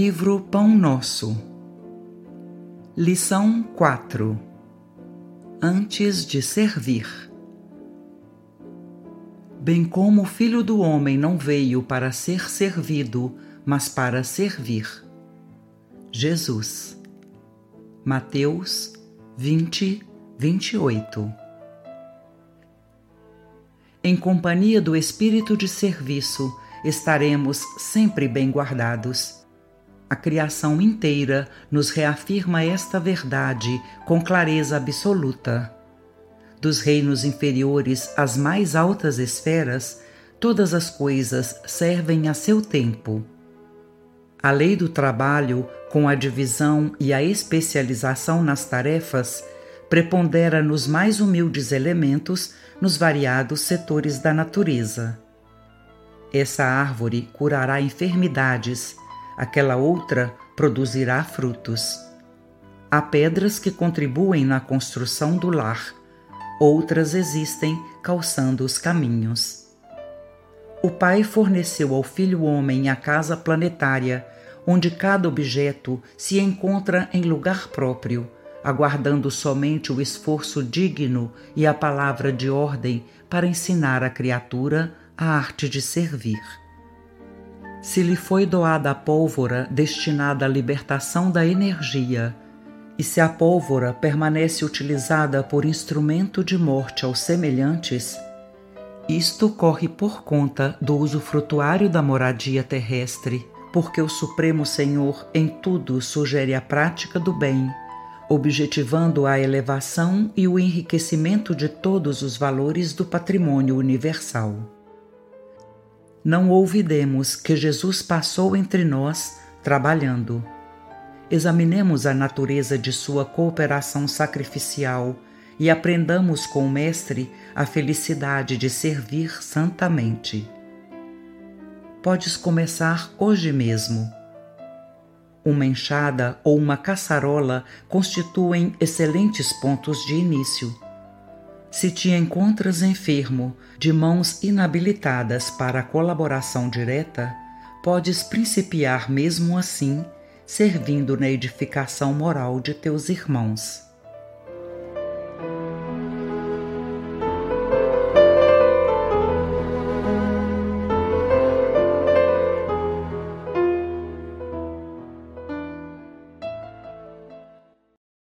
Livro Pão Nosso. Lição 4 Antes de servir. Bem como o Filho do Homem não veio para ser servido, mas para servir. Jesus. Mateus 20, 28 Em companhia do Espírito de serviço, estaremos sempre bem guardados. A criação inteira nos reafirma esta verdade com clareza absoluta. Dos reinos inferiores às mais altas esferas, todas as coisas servem a seu tempo. A lei do trabalho, com a divisão e a especialização nas tarefas, prepondera nos mais humildes elementos nos variados setores da natureza. Essa árvore curará enfermidades, aquela outra produzirá frutos. Há pedras que contribuem na construção do lar, outras existem calçando os caminhos. O Pai forneceu ao Filho Homem a casa planetária, onde cada objeto se encontra em lugar próprio, aguardando somente o esforço digno e a palavra de ordem para ensinar a criatura a arte de servir. Se lhe foi doada a pólvora destinada à libertação da energia, e se a pólvora permanece utilizada por instrumento de morte aos semelhantes, isto corre por conta do uso frutuário da moradia terrestre, porque o Supremo Senhor em tudo sugere a prática do bem, objetivando a elevação e o enriquecimento de todos os valores do patrimônio universal não ouvidemos que Jesus passou entre nós trabalhando. Examinemos a natureza de sua cooperação sacrificial e aprendamos com o Mestre a felicidade de servir santamente. Podes começar hoje mesmo. Uma enxada ou uma caçarola constituem excelentes pontos de início se te encontras enfermo, de mãos inabilitadas para a colaboração direta, podes principiar mesmo assim, servindo na edificação moral de teus irmãos.